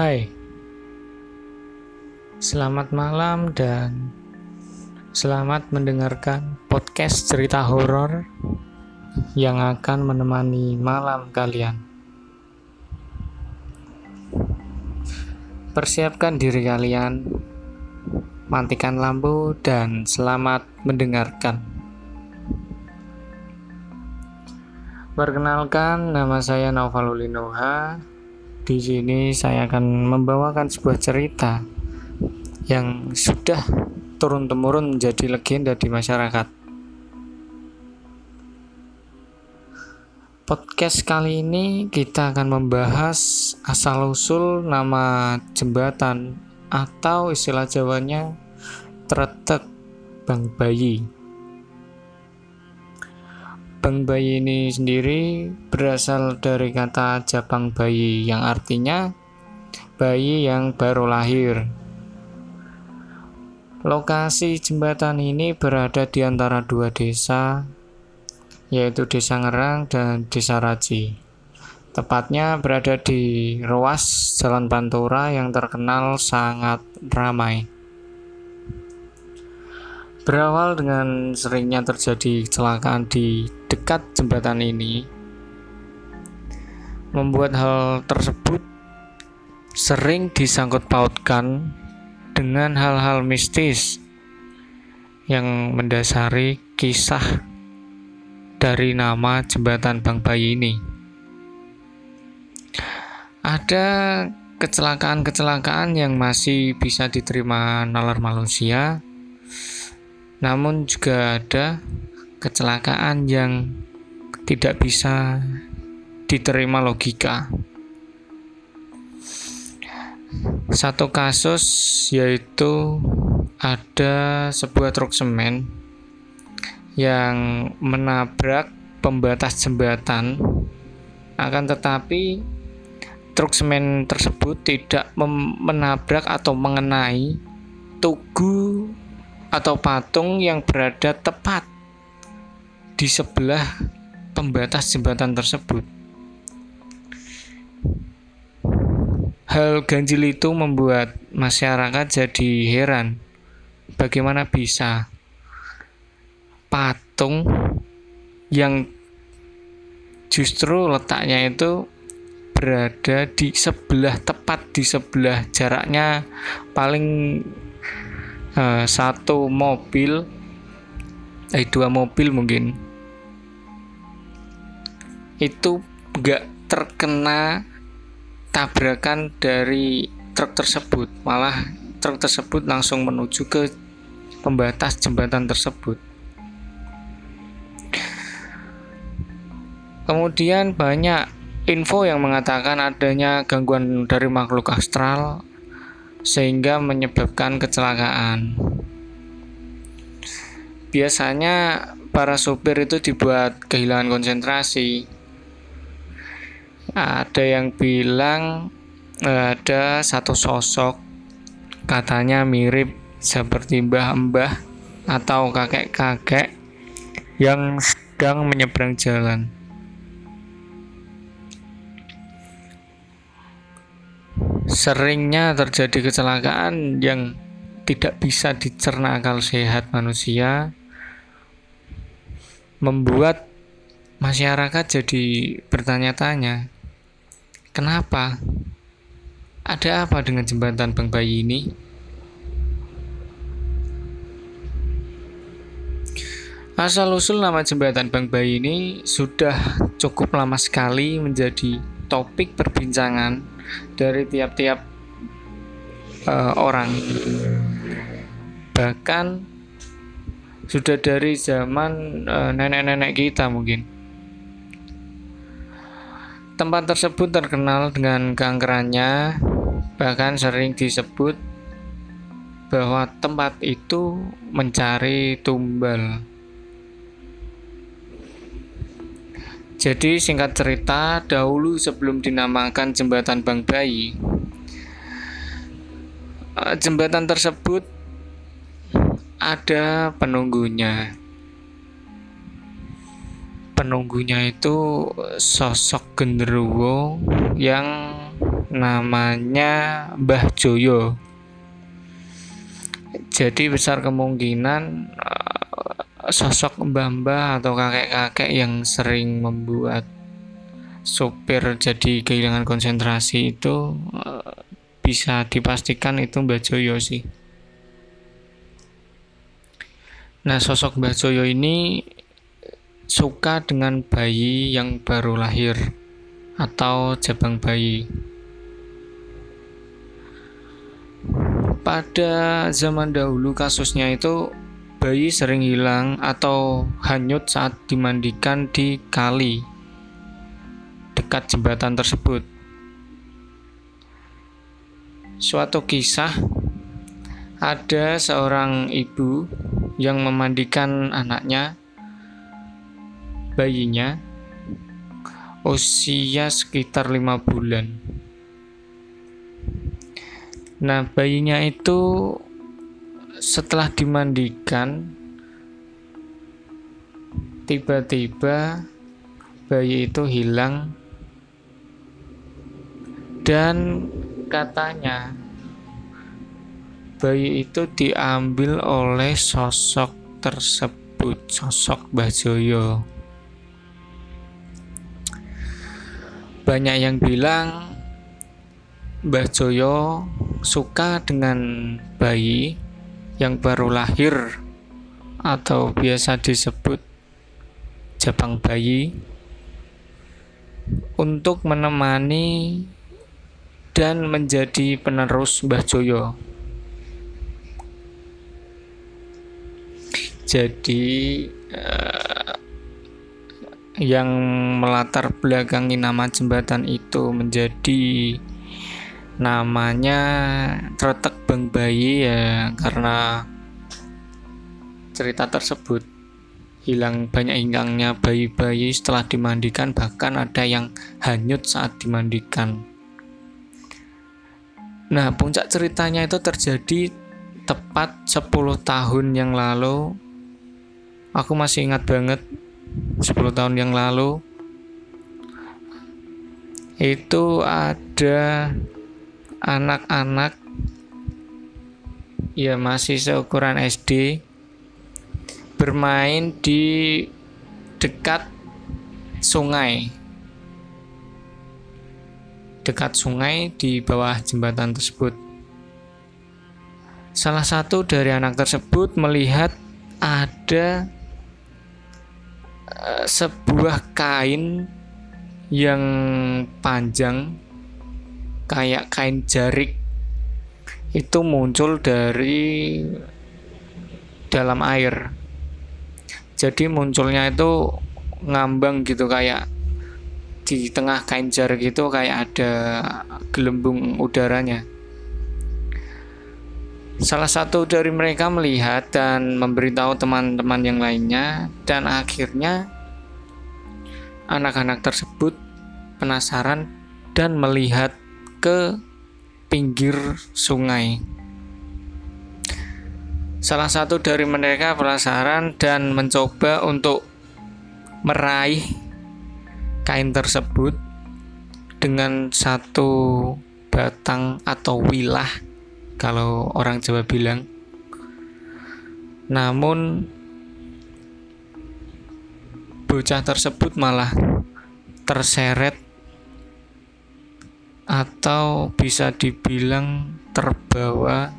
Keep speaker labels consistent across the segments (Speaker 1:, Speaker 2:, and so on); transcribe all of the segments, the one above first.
Speaker 1: Hai, selamat malam dan selamat mendengarkan podcast cerita horor yang akan menemani malam kalian. Persiapkan diri kalian, matikan lampu, dan selamat mendengarkan. Perkenalkan, nama saya Novalulinoha di sini saya akan membawakan sebuah cerita yang sudah turun-temurun menjadi legenda di masyarakat. Podcast kali ini kita akan membahas asal-usul nama jembatan atau istilah Jawanya Tretek Bang Bayi. Bang bayi ini sendiri berasal dari kata Jepang bayi yang artinya bayi yang baru lahir. Lokasi jembatan ini berada di antara dua desa, yaitu Desa Ngerang dan Desa Raji. Tepatnya berada di ruas Jalan Pantura yang terkenal sangat ramai. Berawal dengan seringnya terjadi kecelakaan di dekat jembatan ini, membuat hal tersebut sering disangkut pautkan dengan hal-hal mistis yang mendasari kisah dari nama jembatan Bang Bayi ini. Ada kecelakaan-kecelakaan yang masih bisa diterima nalar manusia namun juga ada kecelakaan yang tidak bisa diterima logika. Satu kasus yaitu ada sebuah truk semen yang menabrak pembatas jembatan akan tetapi truk semen tersebut tidak menabrak atau mengenai tugu atau patung yang berada tepat di sebelah pembatas jembatan tersebut. Hal ganjil itu membuat masyarakat jadi heran bagaimana bisa patung yang justru letaknya itu berada di sebelah tepat di sebelah jaraknya paling uh, satu mobil eh dua mobil mungkin. Itu nggak terkena tabrakan dari truk tersebut. Malah truk tersebut langsung menuju ke pembatas jembatan tersebut. Kemudian banyak info yang mengatakan adanya gangguan dari makhluk astral sehingga menyebabkan kecelakaan. Biasanya para sopir itu dibuat kehilangan konsentrasi. Ada yang bilang ada satu sosok katanya mirip seperti mbah-mbah atau kakek-kakek yang sedang menyeberang jalan. Seringnya terjadi kecelakaan yang tidak bisa dicerna akal sehat manusia membuat masyarakat jadi bertanya-tanya kenapa? Ada apa dengan jembatan Bang Bayi ini? Asal-usul nama jembatan Bang Bayi ini sudah cukup lama sekali menjadi topik perbincangan dari tiap-tiap uh, orang. Bahkan sudah dari zaman uh, nenek-nenek kita mungkin. Tempat tersebut terkenal dengan keangkerannya, bahkan sering disebut bahwa tempat itu mencari tumbal. Jadi singkat cerita, dahulu sebelum dinamakan jembatan Bang Bayi, eh, jembatan tersebut ada penunggunya. Penunggunya itu sosok genderuwo yang namanya Mbah Joyo. Jadi besar kemungkinan uh, sosok mbah-mbah atau kakek-kakek yang sering membuat sopir jadi kehilangan konsentrasi itu uh, bisa dipastikan itu Mbah Joyo sih. Nah, sosok Mbah Joyo ini suka dengan bayi yang baru lahir atau jabang bayi. Pada zaman dahulu kasusnya itu bayi sering hilang atau hanyut saat dimandikan di kali dekat jembatan tersebut. Suatu kisah ada seorang ibu yang memandikan anaknya bayinya usia sekitar lima bulan. Nah, bayinya itu setelah dimandikan tiba-tiba bayi itu hilang dan katanya bayi itu diambil oleh sosok tersebut, sosok Mbah Joyo. Banyak yang bilang Mbah Joyo suka dengan bayi yang baru lahir atau biasa disebut jabang bayi untuk menemani dan menjadi penerus Mbah Joyo. jadi uh, yang melatar belakangi nama jembatan itu menjadi namanya Tretek Bang Bayi ya karena cerita tersebut hilang banyak hilangnya bayi-bayi setelah dimandikan bahkan ada yang hanyut saat dimandikan. Nah puncak ceritanya itu terjadi tepat 10 tahun yang lalu. Aku masih ingat banget 10 tahun yang lalu. Itu ada anak-anak ya masih seukuran SD bermain di dekat sungai. Dekat sungai di bawah jembatan tersebut. Salah satu dari anak tersebut melihat ada Eh, sebuah kain yang panjang kayak kain jarik itu muncul dari dalam air. Jadi munculnya itu ngambang gitu kayak di tengah kain jarik itu kayak ada gelembung udaranya. Salah satu dari mereka melihat dan memberitahu teman-teman yang lainnya, dan akhirnya anak-anak tersebut penasaran dan melihat ke pinggir sungai. Salah satu dari mereka penasaran dan mencoba untuk meraih kain tersebut dengan satu batang atau wilah kalau orang Jawa bilang. Namun bocah tersebut malah terseret atau bisa dibilang terbawa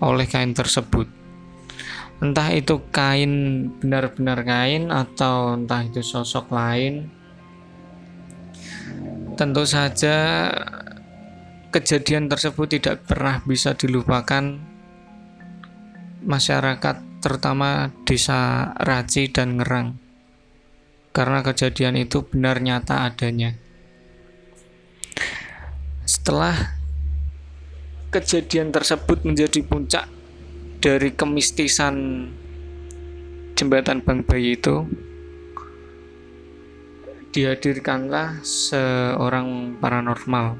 Speaker 1: oleh kain tersebut. Entah itu kain benar-benar kain atau entah itu sosok lain. Tentu saja kejadian tersebut tidak pernah bisa dilupakan masyarakat terutama desa Raci dan Ngerang karena kejadian itu benar nyata adanya setelah kejadian tersebut menjadi puncak dari kemistisan jembatan Bang Bayi itu dihadirkanlah seorang paranormal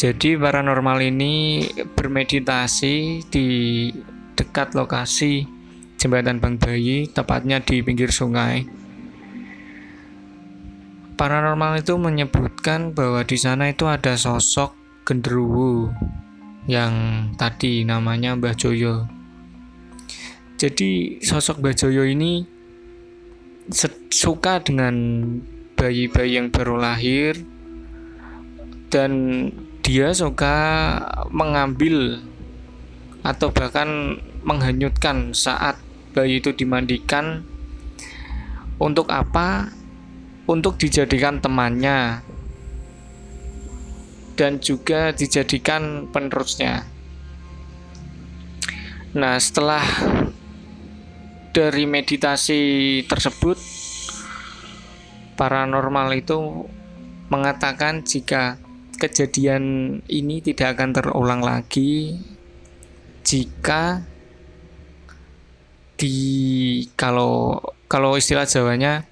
Speaker 1: jadi paranormal ini bermeditasi di dekat lokasi jembatan Bang Bayi, tepatnya di pinggir sungai. Paranormal itu menyebutkan bahwa di sana itu ada sosok genderuwo yang tadi namanya Mbah Joyo. Jadi sosok Mbah Joyo ini suka dengan bayi-bayi yang baru lahir dan dia suka mengambil atau bahkan menghanyutkan saat bayi itu dimandikan untuk apa untuk dijadikan temannya dan juga dijadikan penerusnya. Nah, setelah dari meditasi tersebut, paranormal itu mengatakan jika kejadian ini tidak akan terulang lagi jika di kalau kalau istilah Jawanya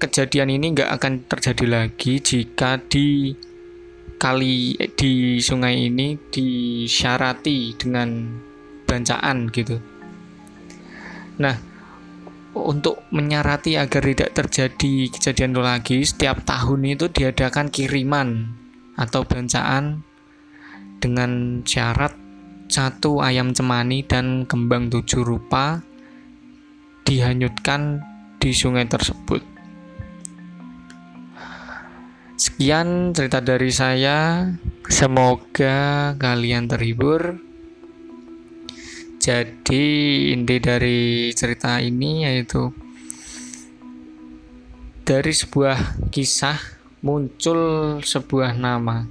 Speaker 1: kejadian ini nggak akan terjadi lagi jika di kali di sungai ini disyarati dengan bancaan gitu. Nah, untuk menyarati agar tidak terjadi kejadian itu lagi, setiap tahun itu diadakan kiriman atau bancaan dengan syarat satu ayam cemani dan kembang tujuh rupa dihanyutkan di sungai tersebut. Sekian cerita dari saya. Semoga kalian terhibur. Jadi inti dari cerita ini yaitu dari sebuah kisah muncul sebuah nama